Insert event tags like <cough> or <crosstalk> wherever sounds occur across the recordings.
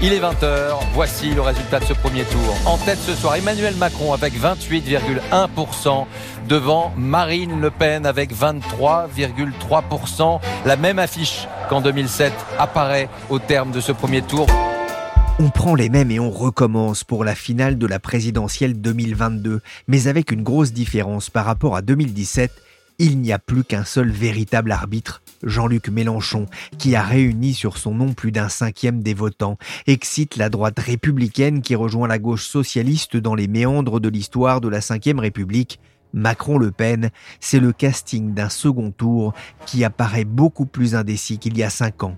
Il est 20h, voici le résultat de ce premier tour. En tête ce soir, Emmanuel Macron avec 28,1%, devant Marine Le Pen avec 23,3%. La même affiche qu'en 2007 apparaît au terme de ce premier tour. On prend les mêmes et on recommence pour la finale de la présidentielle 2022, mais avec une grosse différence par rapport à 2017 il n'y a plus qu'un seul véritable arbitre, Jean-Luc Mélenchon, qui a réuni sur son nom plus d'un cinquième des votants, excite la droite républicaine qui rejoint la gauche socialiste dans les méandres de l'histoire de la Ve République. Macron-Le Pen, c'est le casting d'un second tour qui apparaît beaucoup plus indécis qu'il y a cinq ans.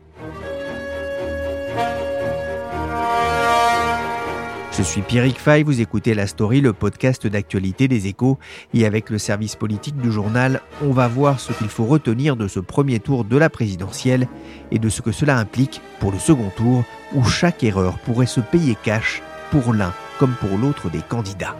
Je suis Pierrick Fay, vous écoutez La Story, le podcast d'actualité des échos. Et avec le service politique du journal, on va voir ce qu'il faut retenir de ce premier tour de la présidentielle et de ce que cela implique pour le second tour, où chaque erreur pourrait se payer cash pour l'un comme pour l'autre des candidats.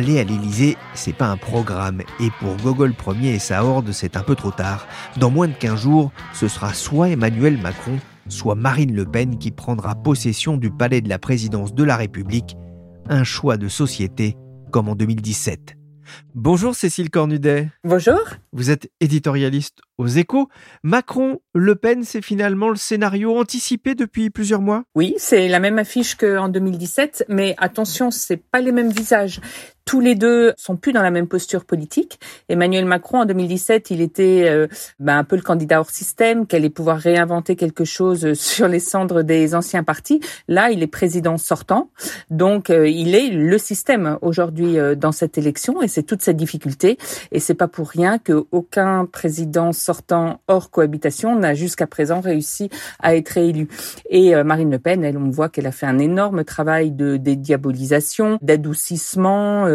Aller à l'Élysée, c'est pas un programme. Et pour Gogol Ier et sa horde, c'est un peu trop tard. Dans moins de 15 jours, ce sera soit Emmanuel Macron, soit Marine Le Pen qui prendra possession du palais de la présidence de la République. Un choix de société comme en 2017. Bonjour Cécile Cornudet. Bonjour. Vous êtes éditorialiste aux échos. Macron-Le Pen, c'est finalement le scénario anticipé depuis plusieurs mois? Oui, c'est la même affiche qu'en 2017, mais attention, c'est pas les mêmes visages tous les deux sont plus dans la même posture politique. Emmanuel Macron, en 2017, il était euh, ben, un peu le candidat hors système, qui allait pouvoir réinventer quelque chose <laughs> sur les cendres des anciens partis. Là, il est président sortant, donc euh, il est le système aujourd'hui euh, dans cette élection, et c'est toute cette difficulté. Et c'est pas pour rien que aucun président sortant hors cohabitation n'a jusqu'à présent réussi à être élu. Et Marine Le Pen, elle, on voit qu'elle a fait un énorme travail de dédiabolisation, d'adoucissement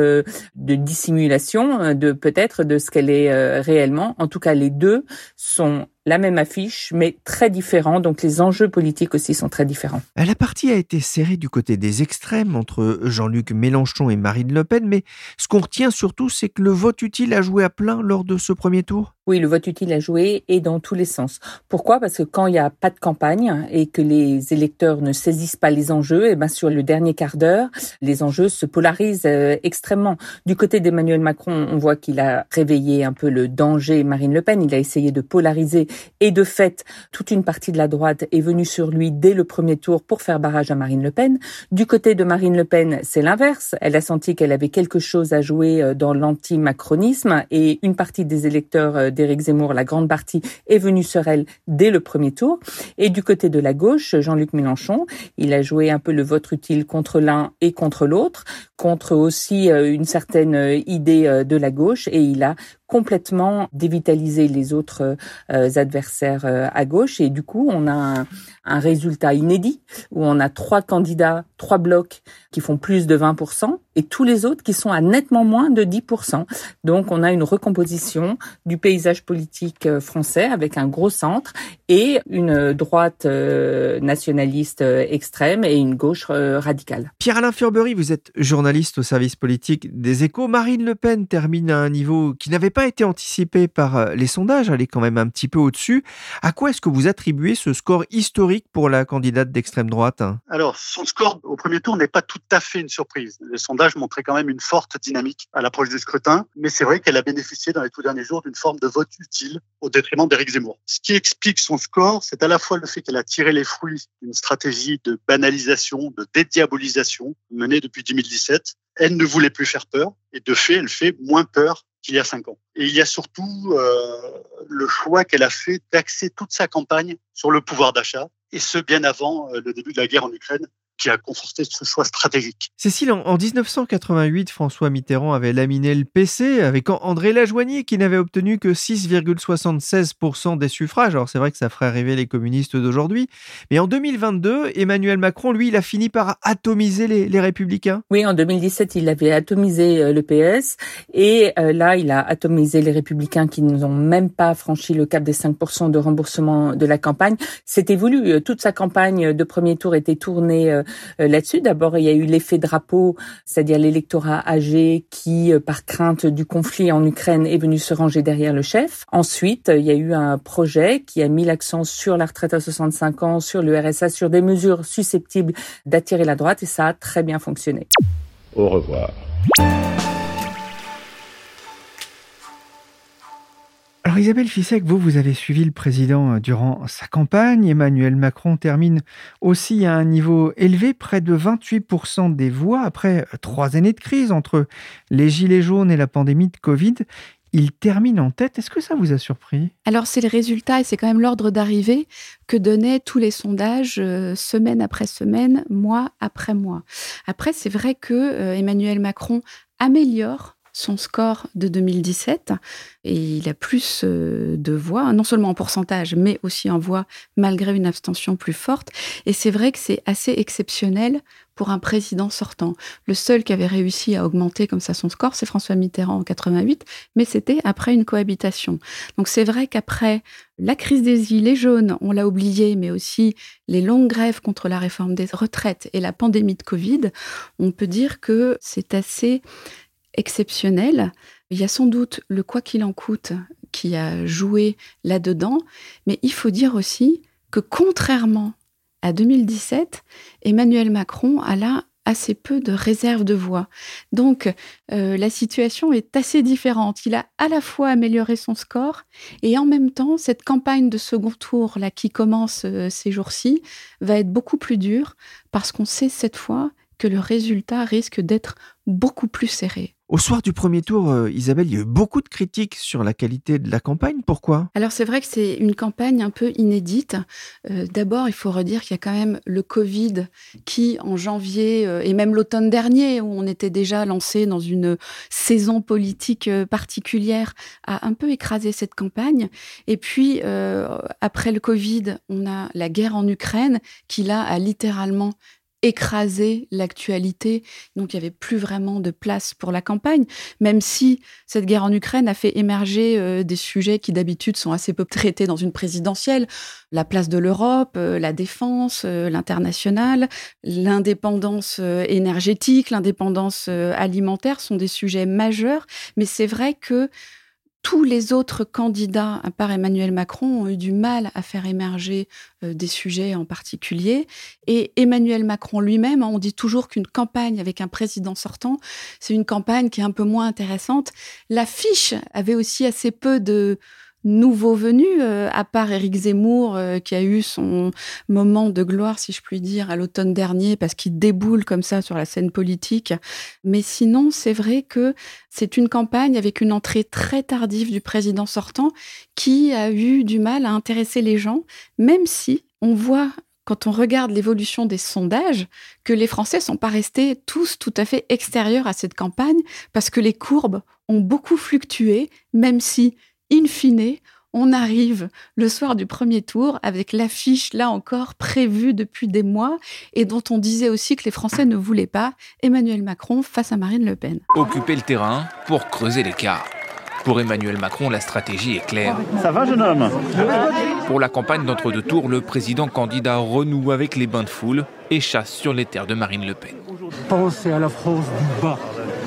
de dissimulation euh, de peut-être de ce qu'elle est euh, réellement. En tout cas, les deux sont la même affiche, mais très différents. Donc les enjeux politiques aussi sont très différents. La partie a été serrée du côté des extrêmes entre Jean-Luc Mélenchon et Marine Le Pen, mais ce qu'on retient surtout, c'est que le vote utile a joué à plein lors de ce premier tour. Oui, le vote utile a joué et dans tous les sens. Pourquoi? Parce que quand il n'y a pas de campagne et que les électeurs ne saisissent pas les enjeux, et eh ben sur le dernier quart d'heure, les enjeux se polarisent euh, extrêmement. Du côté d'Emmanuel Macron, on voit qu'il a réveillé un peu le danger Marine Le Pen. Il a essayé de polariser et de fait, toute une partie de la droite est venue sur lui dès le premier tour pour faire barrage à Marine Le Pen. Du côté de Marine Le Pen, c'est l'inverse. Elle a senti qu'elle avait quelque chose à jouer euh, dans l'anti-macronisme et une partie des électeurs euh, d'Éric Zemmour, la grande partie, est venue sur elle dès le premier tour. Et du côté de la gauche, Jean-Luc Mélenchon, il a joué un peu le vote utile contre l'un et contre l'autre, contre aussi euh, une certaine idée de la gauche et il a complètement dévitaliser les autres euh, adversaires euh, à gauche. Et du coup, on a un, un, résultat inédit où on a trois candidats, trois blocs qui font plus de 20% et tous les autres qui sont à nettement moins de 10%. Donc, on a une recomposition du paysage politique euh, français avec un gros centre et une droite nationaliste extrême et une gauche radicale. Pierre-Alain Furbery, vous êtes journaliste au service politique des échos. Marine Le Pen termine à un niveau qui n'avait pas été anticipé par euh, les sondages, elle est quand même un petit peu au-dessus. À quoi est-ce que vous attribuez ce score historique pour la candidate d'extrême droite? Alors, son score au premier tour n'est pas tout à fait une surprise. Les sondages montraient quand même une forte dynamique à l'approche du scrutin, mais c'est vrai qu'elle a bénéficié dans les tout derniers jours d'une forme de vote utile au détriment d'Éric Zemmour. Ce qui explique son score, c'est à la fois le fait qu'elle a tiré les fruits d'une stratégie de banalisation, de dédiabolisation menée depuis 2017. Elle ne voulait plus faire peur et de fait, elle fait moins peur qu'il y a cinq ans. Et il y a surtout euh, le choix qu'elle a fait d'axer toute sa campagne sur le pouvoir d'achat, et ce bien avant euh, le début de la guerre en Ukraine, qui a conforté ce choix stratégique. Cécile, en 1988, François Mitterrand avait laminé le PC avec André Lajoignier qui n'avait obtenu que 6,76% des suffrages. Alors c'est vrai que ça ferait rêver les communistes d'aujourd'hui. Mais en 2022, Emmanuel Macron, lui, il a fini par atomiser les, républicains. Oui, en 2017, il avait atomisé euh, le PS. Et euh, là, il a atomisé les républicains qui n'ont même pas franchi le cap des 5% de remboursement de la campagne. C'était voulu. Toute sa campagne de premier tour était tournée euh, là-dessus. D'abord, il y a eu l'effet drapeau, c'est-à-dire l'électorat âgé qui, euh, par crainte du conflit en Ukraine, est venu se ranger derrière le chef. Ensuite, il y a eu un projet qui a mis l'accent sur la retraite à 65 ans, sur le RSA, sur des mesures susceptibles d'attirer la droite et ça a très bien fonctionné. Au revoir. Alors Isabelle Fissek, vous, vous avez suivi le président euh, durant sa campagne. Emmanuel Macron termine aussi à un niveau élevé, près de 28% des voix après euh, trois années de crise entre les gilets jaunes et la pandémie de Covid. Il termine en tête. Est-ce que ça vous a surpris? Alors c'est le résultat et c'est quand même l'ordre d'arrivée que donnaient tous les sondages euh, semaine après semaine, mois après mois. Après, c'est vrai que Emmanuel Macron améliore son score de 2017 et il a plus euh, de voix, non seulement en pourcentage, mais aussi en voix, malgré une abstention plus forte. Et c'est vrai que c'est assez exceptionnel pour un président sortant. Le seul qui avait réussi à augmenter comme ça son score, c'est François Mitterrand en 88, mais c'était après une cohabitation. Donc c'est vrai qu'après la crise des Gilets jaunes, on l'a oublié, mais aussi les longues grèves contre la réforme des retraites et la pandémie de Covid, on peut dire que c'est assez exceptionnel. Il y a sans doute le quoi qu'il en coûte qui a joué là-dedans, mais il faut dire aussi que contrairement à 2017, Emmanuel Macron a là assez peu de réserve de voix. Donc euh, la situation est assez différente. Il a à la fois amélioré son score et en même temps, cette campagne de second tour là qui commence euh, ces jours-ci va être beaucoup plus dure parce qu'on sait cette fois que le résultat risque d'être beaucoup plus serré. Au soir du premier tour, euh, Isabelle, il y a eu beaucoup de critiques sur la qualité de la campagne. Pourquoi? Alors c'est vrai que c'est une campagne un peu inédite. Euh, d'abord, il faut redire qu'il y a quand même le Covid qui, en janvier euh, et même l'automne dernier, où on était déjà lancé dans une saison politique particulière, a un peu écrasé cette campagne. Et puis, après le Covid, on a la guerre en Ukraine qui, là, a littéralement écraser l'actualité. Donc il n'y avait plus vraiment de place pour la campagne, même si cette guerre en Ukraine a fait émerger euh, des sujets qui d'habitude sont assez peu traités dans une présidentielle. La place de l'Europe, euh, la défense, euh, l'international, l'indépendance énergétique, l'indépendance alimentaire sont des sujets majeurs. Mais c'est vrai que tous les autres candidats, à part Emmanuel Macron, ont eu du mal à faire émerger euh, des sujets en particulier. Et Emmanuel Macron lui-même, hein, on dit toujours qu'une campagne avec un président sortant, c'est une campagne qui est un peu moins intéressante. L'affiche avait aussi assez peu de nouveau venu, euh, à part Éric Zemmour, euh, qui a eu son moment de gloire, si je puis dire, à l'automne dernier, parce qu'il déboule comme ça sur la scène politique. Mais sinon, c'est vrai que c'est une campagne avec une entrée très tardive du président sortant qui a eu du mal à intéresser les gens, même si on voit quand on regarde l'évolution des sondages, que les Français sont pas restés tous tout à fait extérieurs à cette campagne, parce que les courbes ont beaucoup fluctué, même si, in fine, on arrive le soir du premier tour avec l'affiche, là encore, prévue depuis des mois et dont on disait aussi que les Français ne voulaient pas Emmanuel Macron face à Marine Le Pen. Occuper le terrain pour creuser l'écart. Pour Emmanuel Macron, la stratégie est claire. Ça va, jeune homme? Pour la campagne d'entre-deux tours, le président candidat renoue avec les bains de foule et chasse sur les terres de Marine Le Pen. Pensez à la France du bas.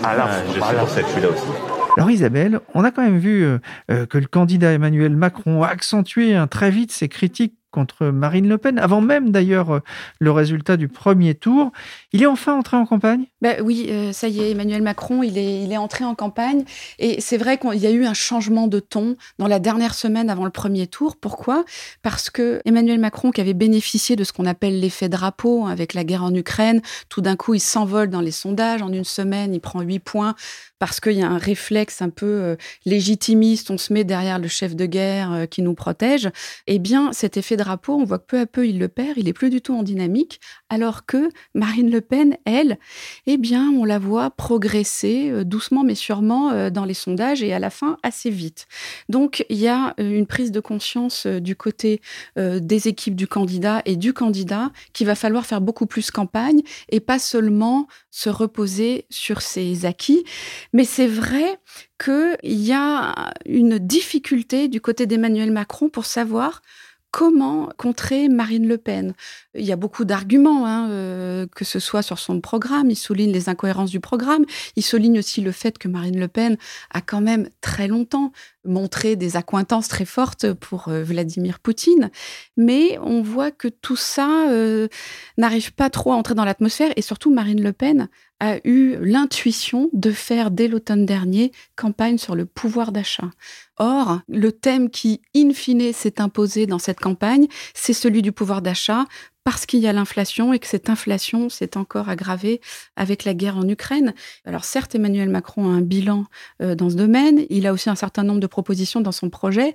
À la France, je sais pour là aussi. Alors Isabelle, on a quand même vu euh, euh, que le candidat Emmanuel Macron a accentué hein, très vite ses critiques contre Marine Le Pen, avant même d'ailleurs euh, le résultat du premier tour. Il est enfin entré en campagne? Ben Oui, ça y est, Emmanuel Macron, il est, entré en campagne. Et c'est vrai qu'il y a eu un changement de ton dans la dernière semaine avant le premier tour. Pourquoi? Parce que Emmanuel Macron, qui avait bénéficié de ce qu'on appelle l'effet drapeau hein, avec la guerre en Ukraine, tout d'un coup, il s'envole dans les sondages. En une semaine, il prend 8 points parce qu'il y a un réflexe un peu euh, légitimiste, on se met derrière le chef de guerre euh, qui nous protège, eh bien, cet effet drapeau, on voit que peu à peu, il le perd, il est plus du tout en dynamique, alors que Marine Le Pen, elle, eh bien, on la voit progresser euh, doucement mais sûrement dans les sondages et à la fin assez vite. Donc, il y a une prise de conscience du côté des équipes du candidat et du candidat qu'il va falloir faire beaucoup plus campagne et pas seulement se reposer sur ses acquis. Mais c'est vrai qu'il y a une difficulté du côté d'Emmanuel Macron pour savoir comment contrer Marine Le Pen. Il y a beaucoup d'arguments, hein, euh, que ce soit sur son programme, il souligne les incohérences du programme, il souligne aussi le fait que Marine Le Pen a quand même très longtemps montré des accointances très fortes pour euh, Vladimir Poutine, mais on voit que tout ça euh, n'arrive pas trop à entrer dans l'atmosphère et surtout Marine Le Pen a eu l'intuition de faire dès l'automne dernier campagne sur le pouvoir d'achat. Or, le thème qui, in fine, s'est imposé dans cette campagne, c'est celui du pouvoir d'achat, parce qu'il y a l'inflation et que cette inflation s'est encore aggravée avec la guerre en Ukraine. Alors certes, Emmanuel Macron a un bilan euh, dans ce domaine, il a aussi un certain nombre de propositions dans son projet,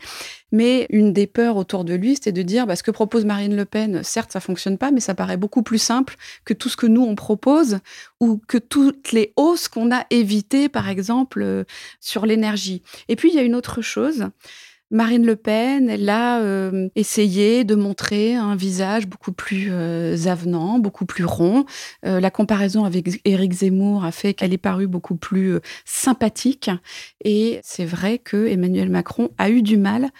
mais une des peurs autour de lui, c'était de dire bah, ce que propose Marine Le Pen, certes, ça fonctionne pas, mais ça paraît beaucoup plus simple que tout ce que nous on propose ou que toutes les hausses qu'on a évitées, par exemple, euh, sur l'énergie. Et puis il y a une autre chose Marine Le Pen, elle a euh, essayé de montrer un visage beaucoup plus euh, avenant, beaucoup plus rond. Euh, la comparaison avec Éric Zemmour a fait qu'elle est parue beaucoup plus sympathique. Et c'est vrai que Emmanuel Macron a eu du mal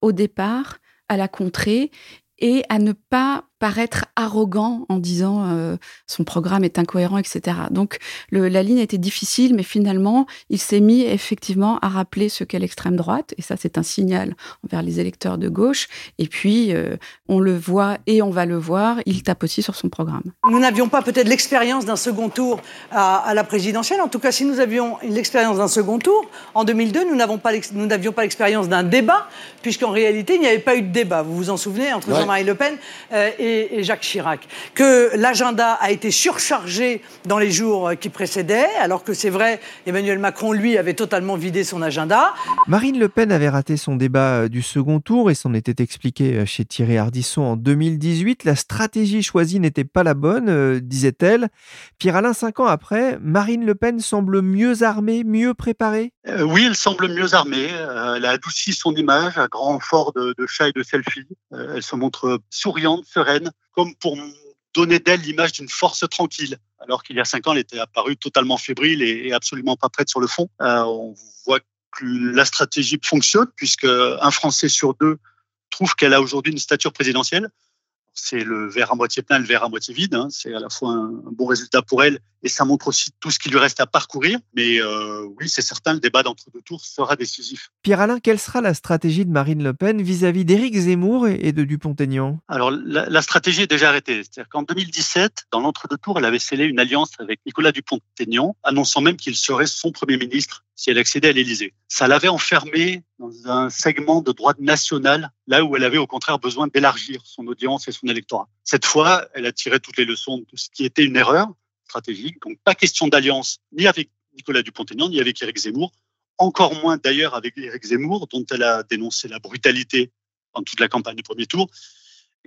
au départ à la contrer et à ne pas paraître arrogant en disant euh, son programme est incohérent, etc. Donc la ligne a été difficile, mais finalement, il s'est mis effectivement à rappeler ce qu'est l'extrême droite, et ça c'est un signal envers les électeurs de gauche. Et puis, euh, on le voit et on va le voir, il tape aussi sur son programme. Nous n'avions pas peut-être l'expérience d'un second tour à, la présidentielle. En tout cas, si nous avions l'expérience d'un second tour, en 2002, nous n'avions pas l'expérience d'un débat, puisqu'en réalité, il n'y avait pas eu de débat. Vous vous en souvenez, entre Jean-Marie Le Pen euh, et et, Jacques Chirac, que l'agenda a été surchargé dans les jours qui précédaient, alors que c'est vrai, Emmanuel Macron, lui, avait totalement vidé son agenda. Marine Le Pen avait raté son débat euh, du second tour et s'en était expliqué euh, chez Thierry Ardisson en 2018. La stratégie choisie n'était pas la bonne, euh, disait-elle. Pierre-Alain, cinq ans après, Marine Le Pen semble mieux armée, mieux préparée? Oui, elle semble mieux armée. elle a adouci son image à grand fort de, de chat et de selfie. elle se montre souriante, sereine comme pour donner d'elle l'image d'une force tranquille. Alors qu'il y a cinq ans, elle était apparue totalement fébrile et, absolument pas prête sur le fond. Euh, on voit que la stratégie fonctionne puisque un Français sur deux trouve qu'elle a aujourd'hui une stature présidentielle c'est le verre à moitié plein, le verre à moitié vide. Hein. C'est à la fois un, bon résultat pour elle et ça montre aussi tout ce qui lui reste à parcourir. Mais euh, oui, c'est certain, le débat d'entre-deux tours sera décisif. Pierre-Alain, quelle sera la stratégie de Marine Le Pen vis-à-vis d'Éric Zemmour et de Dupont-Aignan? Alors, la, stratégie est déjà arrêtée. C'est-à-dire qu'en 2017, dans l'entre-deux tours, elle avait scellé une alliance avec Nicolas Dupont-Aignan, annonçant même qu'il serait son Premier ministre si elle accédait à l'Élysée. Ça l'avait enfermée dans un segment de droite nationale, là où elle avait au contraire besoin d'élargir son audience et son électorat. Cette fois, elle a tiré toutes les leçons de ce qui était une erreur stratégique. Donc pas question d'alliance ni avec Nicolas Dupont-Aignan ni avec Éric Zemmour, encore moins d'ailleurs avec Éric Zemmour, dont elle a dénoncé la brutalité dans toute la campagne du premier tour.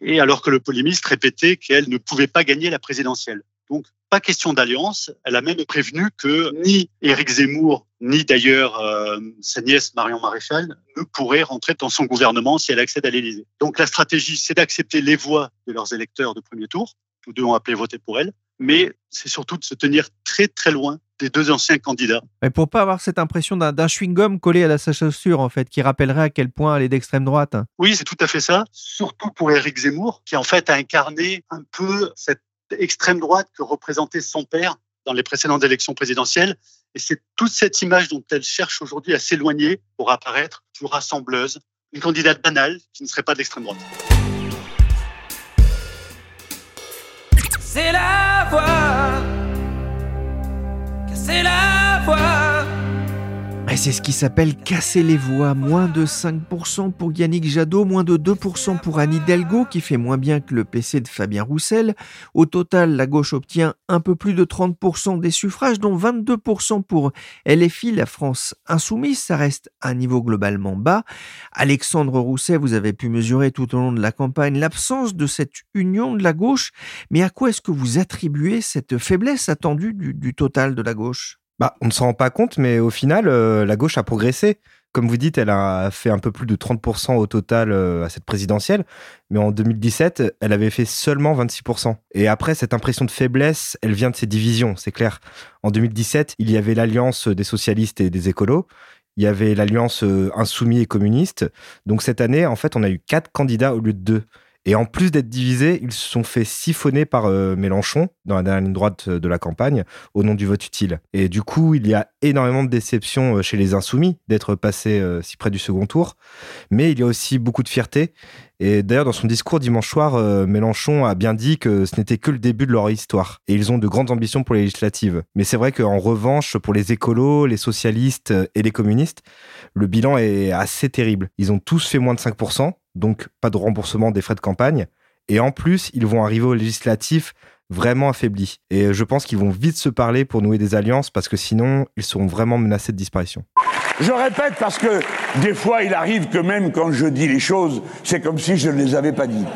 et alors que le polémiste répétait qu'elle ne pouvait pas gagner la présidentielle. Donc, pas question d'alliance. Elle a même prévenu que ni Éric Zemmour, ni d'ailleurs euh, sa nièce Marion Maréchal ne pourraient rentrer dans son gouvernement si elle accède à l'Élysée. Donc la stratégie, c'est d'accepter les voix de leurs électeurs de premier tour. Tous deux ont appelé voter pour elle. Mais c'est surtout de se tenir très très loin des deux anciens candidats. Mais pour pas avoir cette impression d'un chewing-gum collé à la chaussure, en fait, qui rappellerait à quel point elle est d'extrême droite. Oui, c'est tout à fait ça. Surtout pour Éric Zemmour, qui en fait a incarné un peu cette extrême droite que représentait son père dans les précédentes élections présidentielles. Et c'est toute cette image dont elle cherche aujourd'hui à s'éloigner pour apparaître plus rassembleuse, une candidate banale qui ne serait pas d'extrême droite. C'est la voix, c'est la. C'est ce qui s'appelle casser les voix. Moins de 5% pour Yannick Jadot, moins de 2% pour Annie Delgo, qui fait moins bien que le PC de Fabien Roussel. Au total, la gauche obtient un peu plus de 30% des suffrages, dont 22% pour LFI, la France insoumise. Ça reste un niveau globalement bas. Alexandre Rousset, vous avez pu mesurer tout au long de la campagne l'absence de cette union de la gauche. Mais à quoi est-ce que vous attribuez cette faiblesse attendue du, du total de la gauche? Bah, on ne s'en rend pas compte, mais au final, euh, la gauche a progressé. Comme vous dites, elle a fait un peu plus de 30% au total euh, à cette présidentielle, mais en 2017, elle avait fait seulement 26%. Et après, cette impression de faiblesse, elle vient de ces divisions, c'est clair. En 2017, il y avait l'alliance des socialistes et des écolos, il y avait l'alliance euh, insoumis et communiste. Donc cette année, en fait, on a eu quatre candidats au lieu de deux. Et en plus d'être divisés, ils se sont fait siphonner par euh, Mélenchon dans la dernière ligne droite de la campagne au nom du vote utile. Et du coup, il y a énormément de déception euh, chez les insoumis d'être passés euh, si près du second tour. Mais il y a aussi beaucoup de fierté. Et d'ailleurs, dans son discours dimanche soir, Mélenchon a bien dit que ce n'était que le début de leur histoire. Et ils ont de grandes ambitions pour les législatives. Mais c'est vrai qu'en revanche, pour les écolos, les socialistes et les communistes, le bilan est assez terrible. Ils ont tous fait moins de 5% donc pas de remboursement des frais de campagne. Et en plus, ils vont arriver au législatif vraiment affaiblis. Et je pense qu'ils vont vite se parler pour nouer des alliances parce que sinon, ils seront vraiment menacés de disparition. Je répète parce que des fois, il arrive que même quand je dis les choses, c'est comme si je ne les avais pas dites.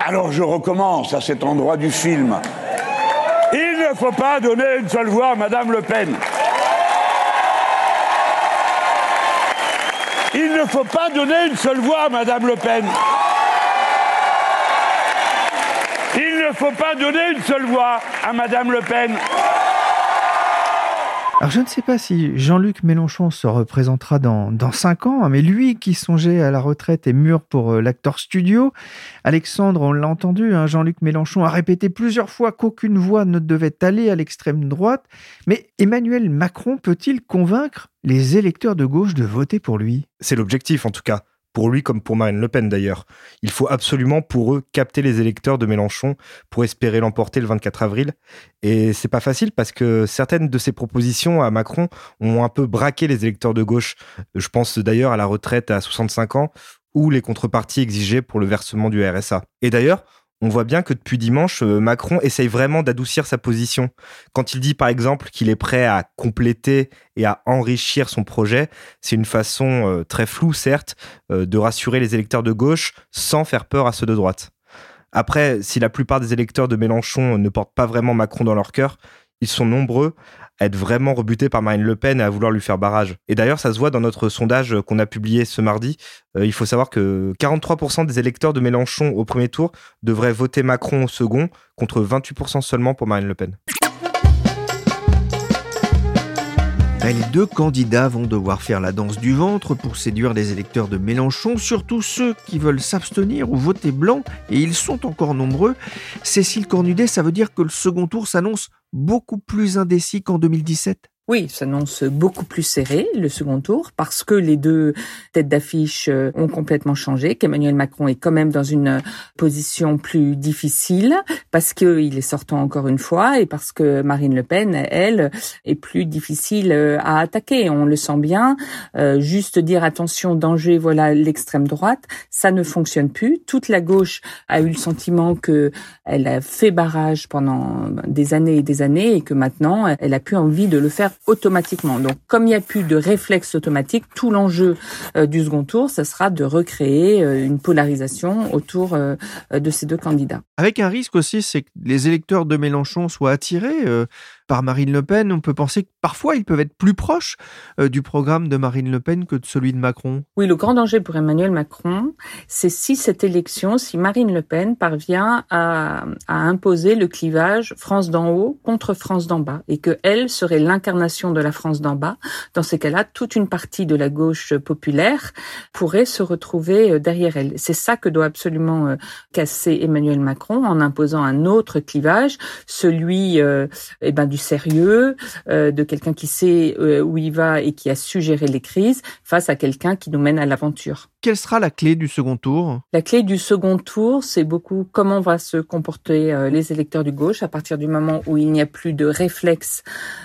Alors je recommence à cet endroit du film. Il ne faut pas donner une seule voix à Madame Le Pen. Il ne faut pas donner une seule voix à Madame Le Pen. Il ne faut pas donner une seule voix à Madame Le Pen. Alors je ne sais pas si Jean-Luc Mélenchon se représentera dans, dans cinq ans, hein, mais lui qui songeait à la retraite est mûr pour euh, l'acteur studio. Alexandre, on l'a entendu, hein, Jean-Luc Mélenchon a répété plusieurs fois qu'aucune voix ne devait aller à l'extrême droite. Mais Emmanuel Macron peut-il convaincre les électeurs de gauche de voter pour lui? C'est l'objectif en tout cas pour lui comme pour Marine Le Pen d'ailleurs. Il faut absolument pour eux capter les électeurs de Mélenchon pour espérer l'emporter le 24 avril. Et c'est pas facile parce que certaines de ses propositions à Macron ont un peu braqué les électeurs de gauche. Je pense d'ailleurs à la retraite à 65 ans ou les contreparties exigées pour le versement du RSA. Et d'ailleurs, on voit bien que depuis dimanche, euh, Macron essaye vraiment d'adoucir sa position. Quand il dit par exemple qu'il est prêt à compléter et à enrichir son projet, c'est une façon euh, très floue, certes, euh, de rassurer les électeurs de gauche sans faire peur à ceux de droite. Après, si la plupart des électeurs de Mélenchon ne portent pas vraiment Macron dans leur cœur, ils sont nombreux à être vraiment rebutés par Marine Le Pen et à vouloir lui faire barrage. Et d'ailleurs, ça se voit dans notre sondage qu'on a publié ce mardi. Euh, il faut savoir que 43% des électeurs de Mélenchon au premier tour devraient voter Macron au second, contre 28% seulement pour Marine Le Pen. Les deux candidats vont devoir faire la danse du ventre pour séduire les électeurs de Mélenchon, surtout ceux qui veulent s'abstenir ou voter blanc, et ils sont encore nombreux. Cécile Cornudet, ça veut dire que le second tour s'annonce beaucoup plus indécis qu'en 2017 oui, s'annonce beaucoup plus serré le second tour parce que les deux têtes d'affiche euh, ont complètement changé, qu'Emmanuel Macron est quand même dans une position plus difficile parce qu'il est sortant encore une fois et parce que Marine Le Pen, elle, est plus difficile euh, à attaquer. On le sent bien. Euh, juste dire attention, danger, voilà l'extrême droite, ça ne fonctionne plus. Toute la gauche a eu le sentiment que elle a fait barrage pendant des années et des années et que maintenant elle a plus envie de le faire automatiquement. Donc, comme il n'y a plus de réflexe automatique, tout l'enjeu euh, du second tour, ce sera de recréer euh, une polarisation autour euh, de ces deux candidats. Avec un risque aussi, c'est que les électeurs de Mélenchon soient attirés par Marine Le Pen. On peut penser que parfois ils peuvent être plus proches du programme de Marine Le Pen que de celui de Macron. Oui, le grand danger pour Emmanuel Macron, c'est si cette élection, si Marine Le Pen parvient à, imposer le clivage France d'en haut contre France d'en bas et que elle serait l'incarnation de la France d'en bas. Dans ces cas-là, toute une partie de la gauche populaire pourrait se retrouver derrière elle. C'est ça que doit absolument casser Emmanuel Macron en imposant un autre clivage, celui euh, eh ben, du sérieux, euh, de quelqu'un qui sait euh, où il va et qui a su gérer les crises, face à quelqu'un qui nous mène à l'aventure. Quelle sera la clé du second tour? La clé du second tour, c'est beaucoup comment va se comporter euh, les électeurs du gauche à partir du moment où il n'y a plus de réflexe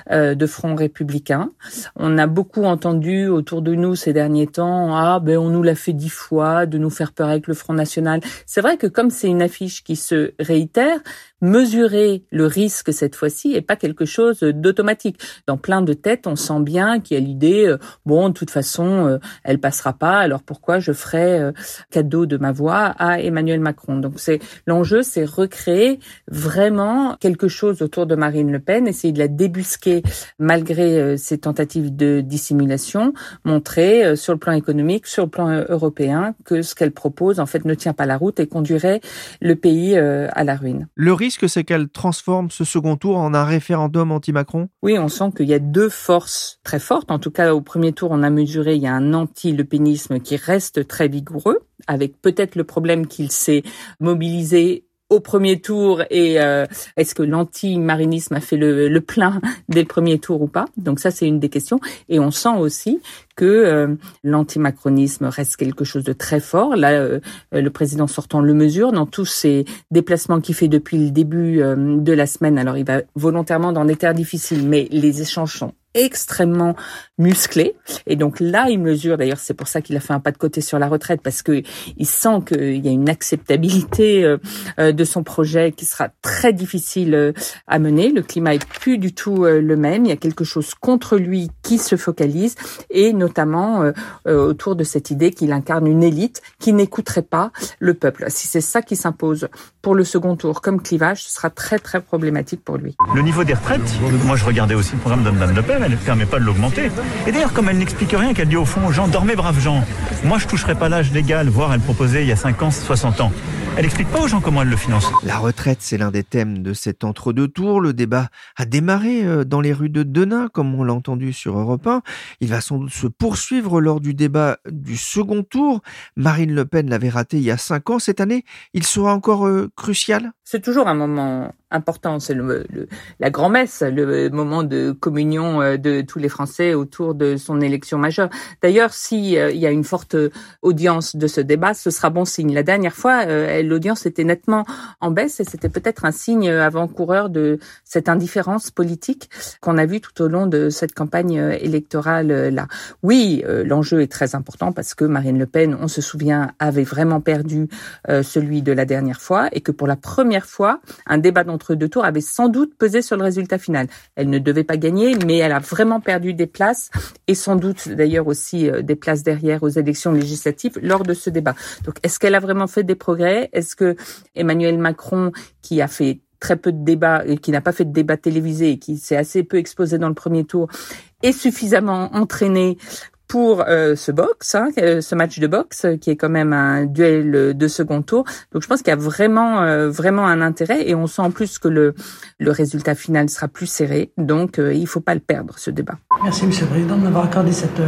euh, de front républicain. On a beaucoup entendu autour de nous ces derniers temps, ah ben on nous l'a fait dix fois de nous faire peur avec le Front National. C'est vrai que comme c'est une affiche qui se réitère, mesurer le risque cette fois-ci est pas quelque chose d'automatique. Dans plein de têtes, on sent bien qu'il y a l'idée, euh, bon, de toute façon, elle passera pas, alors pourquoi je ferai euh, cadeau de ma voix à Emmanuel Macron? Donc c'est l'enjeu, c'est recréer vraiment quelque chose autour de Marine Le Pen, essayer de la débusquer malgré euh, ses tentatives de dissimulation, montrer euh, sur le plan économique, sur le plan européen, que ce qu'elle propose en fait ne tient pas la route et conduirait le pays à la ruine. Risque, c'est qu'elle transforme ce second tour en un référendum anti-Macron Oui, on sent qu'il y a deux forces très fortes. En tout cas, au premier tour, on a mesuré, il y a un anti-lepénisme qui reste très vigoureux, avec peut-être le problème qu'il s'est mobilisé au premier tour et euh, est-ce que l'anti-marinisme a fait le, plein <laughs> dès le premier tour ou pas? Donc ça, c'est une des questions. Et on sent aussi que euh, l'anti-macronisme reste quelque chose de très fort. Là, euh, le président sortant le mesure dans tous ses déplacements qu'il fait depuis le début de la semaine. Alors, il va volontairement dans des terres difficiles, mais les échanges sont extrêmement musclé. Et donc là, il mesure, d'ailleurs, c'est pour ça qu'il a fait un pas de côté sur la retraite, parce que il sent qu'il y a une acceptabilité euh, euh, de son projet qui sera très difficile euh, à mener. Le climat est plus du tout le même. Il y a quelque chose contre lui qui se focalise, et notamment autour de cette idée qu'il incarne une élite qui n'écouterait pas le peuple. Si c'est ça qui s'impose pour le second tour comme clivage, ce sera très très problématique pour lui. Le niveau des retraites, moi je regardais aussi le programme de Mme Le Pen, elle ne permet pas de l'augmenter. Et d'ailleurs, comme elle n'explique rien, qu'elle dit au fond aux gens, dormez braves gens. Moi, je toucherai pas l'âge légal, voire elle proposait il y a 5 ans, 60 ans. Elle explique pas aux gens comment elle le finance. La retraite, c'est l'un des thèmes de cet entre-deux tours. Le débat a démarré euh, dans les rues de Denain, comme on l'a entendu sur Europe 1. Il va sans doute se poursuivre lors du débat du second tour. Marine Le Pen l'avait raté il y a 5 ans. Cette année, il sera encore euh, crucial? C'est toujours un moment important. C'est le, la grand-messe, le moment de communion euh, de tous les Français autour de son élection majeure. D'ailleurs, si euh, il y a une forte audience de ce débat, ce sera bon signe. La dernière fois, euh, l'audience était nettement en baisse et c'était peut-être un signe avant-coureur de cette indifférence politique qu'on a vu tout au long de cette campagne électorale là. Oui, l'enjeu est très important parce que Marine Le Pen, on se souvient, avait vraiment perdu celui de la dernière fois et que pour la première fois, un débat dont entre deux tours avait sans doute pesé sur le résultat final. Elle ne devait pas gagner, mais elle a vraiment perdu des places et sans doute d'ailleurs aussi euh, des places derrière aux élections législatives lors de ce débat. Donc est-ce qu'elle a vraiment fait des progrès? Est-ce que Emmanuel Macron, qui a fait très peu de débats et qui n'a pas fait de débat télévisé et qui s'est assez peu exposé dans le premier tour, est suffisamment entraîné pour euh, ce box, hein, euh, ce match de boxe euh, qui est quand même un duel de second tour. Donc je pense qu'il y a vraiment vraiment un intérêt et on sent en plus que le le résultat final sera plus serré. Donc il faut pas le perdre ce débat. Merci Monsieur le Président de m'avoir accordé cette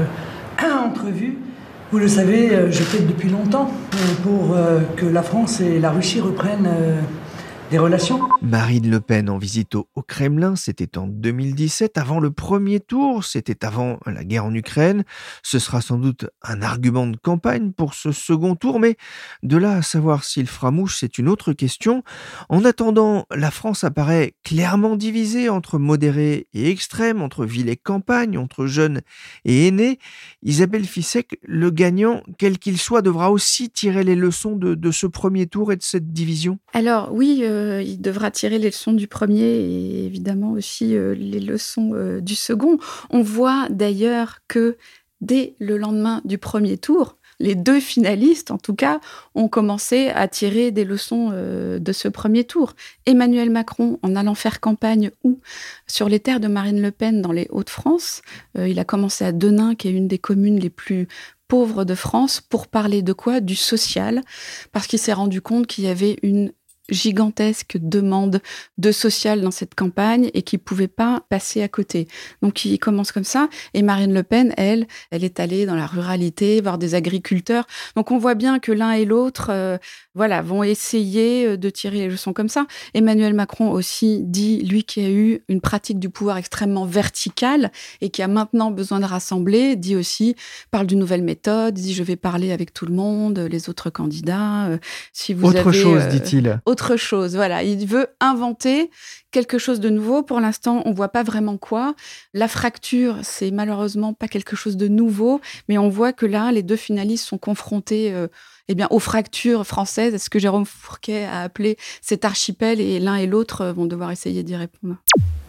entrevue. Vous le savez, je plaide depuis longtemps pour que la France et la Russie reprennent relations? Marine Le Pen en visite au, Kremlin, c'était en 2017, avant le premier tour, c'était avant la guerre en Ukraine. Ce sera sans doute un argument de campagne pour ce second tour, mais de là à savoir s'il fera mouche, c'est une autre question. En attendant, la France apparaît clairement divisée entre modérés et extrêmes, entre ville et campagne, entre jeunes et aînés. Isabelle Fissek, le gagnant, quel qu'il soit, devra aussi tirer les leçons de, ce premier tour et de cette division? Alors oui, euh, euh, il devra tirer les leçons du premier et évidemment aussi euh, les leçons euh, du second. On voit d'ailleurs que dès le lendemain du premier tour, les deux finalistes, en tout cas, ont commencé à tirer des leçons de ce premier tour. Emmanuel Macron, en allant faire campagne où? Sur les terres de Marine Le Pen, dans les Hauts-de-France. il a commencé à Denain, qui est une des communes les plus pauvres de France, pour parler de quoi? Du social, parce qu'il s'est rendu compte qu'il y avait une gigantesque demande de social dans cette campagne et qui pouvait pas passer à côté. Donc il commence comme ça et Marine Le Pen, elle, elle est allée dans la ruralité, voir des agriculteurs. Donc on voit bien que l'un et l'autre euh, voilà, vont essayer euh, de tirer les leçons comme ça. Emmanuel Macron aussi dit lui qui a eu une pratique du pouvoir extrêmement verticale et qui a maintenant besoin de rassembler, dit aussi parle d'une nouvelle méthode, dit je vais parler avec tout le monde, les autres candidats. Euh, si vous autre chose, dit-il autre chose. Voilà, il veut inventer quelque chose de nouveau. Pour l'instant, on voit pas vraiment quoi. La fracture, c'est malheureusement pas quelque chose de nouveau, mais on voit que là, les deux finalistes sont confrontés euh, eh bien, aux fractures françaises, ce que Jérôme Fourquet a appelé cet archipel, et l'un et l'autre vont devoir essayer d'y répondre.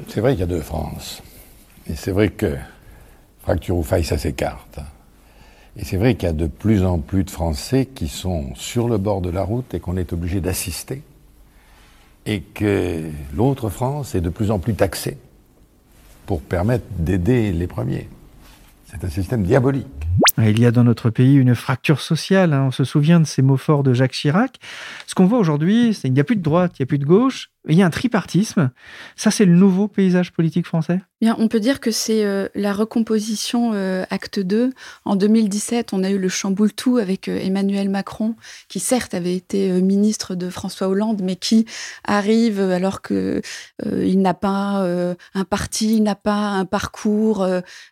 C'est vrai qu'il y a deux France. Et c'est vrai que fracture ou faille, ça s'écarte. Et c'est vrai qu'il y a de plus en plus de Français qui sont sur le bord de la route et qu'on est obligé d'assister et que l'autre France est de plus en plus taxée pour permettre d'aider les premiers. C'est un système diabolique. Il y a dans notre pays une fracture sociale. Hein. On se souvient de ces mots forts de Jacques Chirac. Ce qu'on voit aujourd'hui, c'est qu'il n'y a plus de droite, il n'y a plus de gauche, il y a un tripartisme. Ça, c'est le nouveau paysage politique français? Bien, on peut dire que c'est euh, la recomposition euh, acte 2. En 2017, on a eu le chamboule-tout avec euh, Emmanuel Macron, qui certes avait été ministre de François Hollande, mais qui arrive alors que il n'a pas un parti, il n'a pas un parcours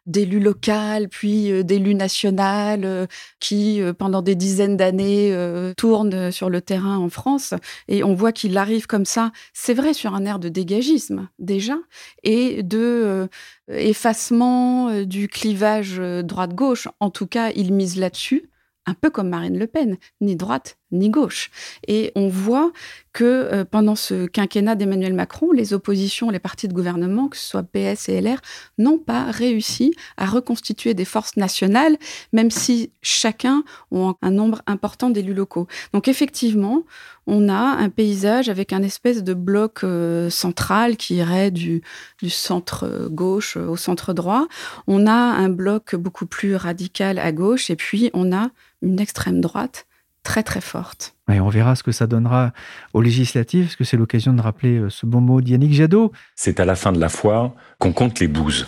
d'élu local, puis d'élu national, qui pendant des dizaines d'années tourne sur le terrain en France. Et on voit qu'il arrive comme ça c'est vrai sur un air de dégagisme déjà et de euh, effacement euh, du clivage euh, droite-gauche. En tout cas, il mise là-dessus, un peu comme Marine Le Pen, ni droite ni gauche. Et on voit que euh, pendant ce quinquennat d'Emmanuel Macron, les oppositions, les partis de gouvernement, que ce soit PS et LR, n'ont pas réussi à reconstituer des forces nationales, même si chacun a un nombre important d'élus locaux. Donc effectivement, on a un paysage avec un espèce de bloc euh, central qui irait du, du centre gauche au centre droit. On a un bloc beaucoup plus radical à gauche et puis on a une extrême droite très très forte. Et on verra ce que ça donnera aux législatives, parce que c'est l'occasion de rappeler euh, ce bon mot d'Yannick Jadot. C'est à la fin de la foire qu'on compte les bouses.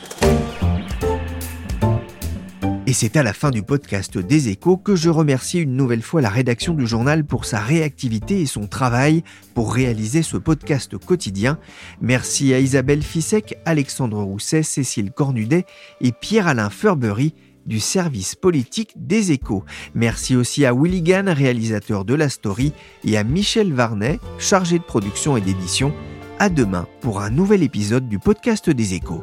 Et c'est à la fin du podcast des échos que je remercie une nouvelle fois la rédaction du journal pour sa réactivité et son travail pour réaliser ce podcast quotidien. Merci à Isabelle Fissek, Alexandre Rousset, Cécile Cornudet et Pierre-Alain Furbery du service politique des échos. Merci aussi à Willigan, réalisateur de la story, et à Michel Varnet, chargé de production et d'édition. À demain pour un nouvel épisode du podcast des échos.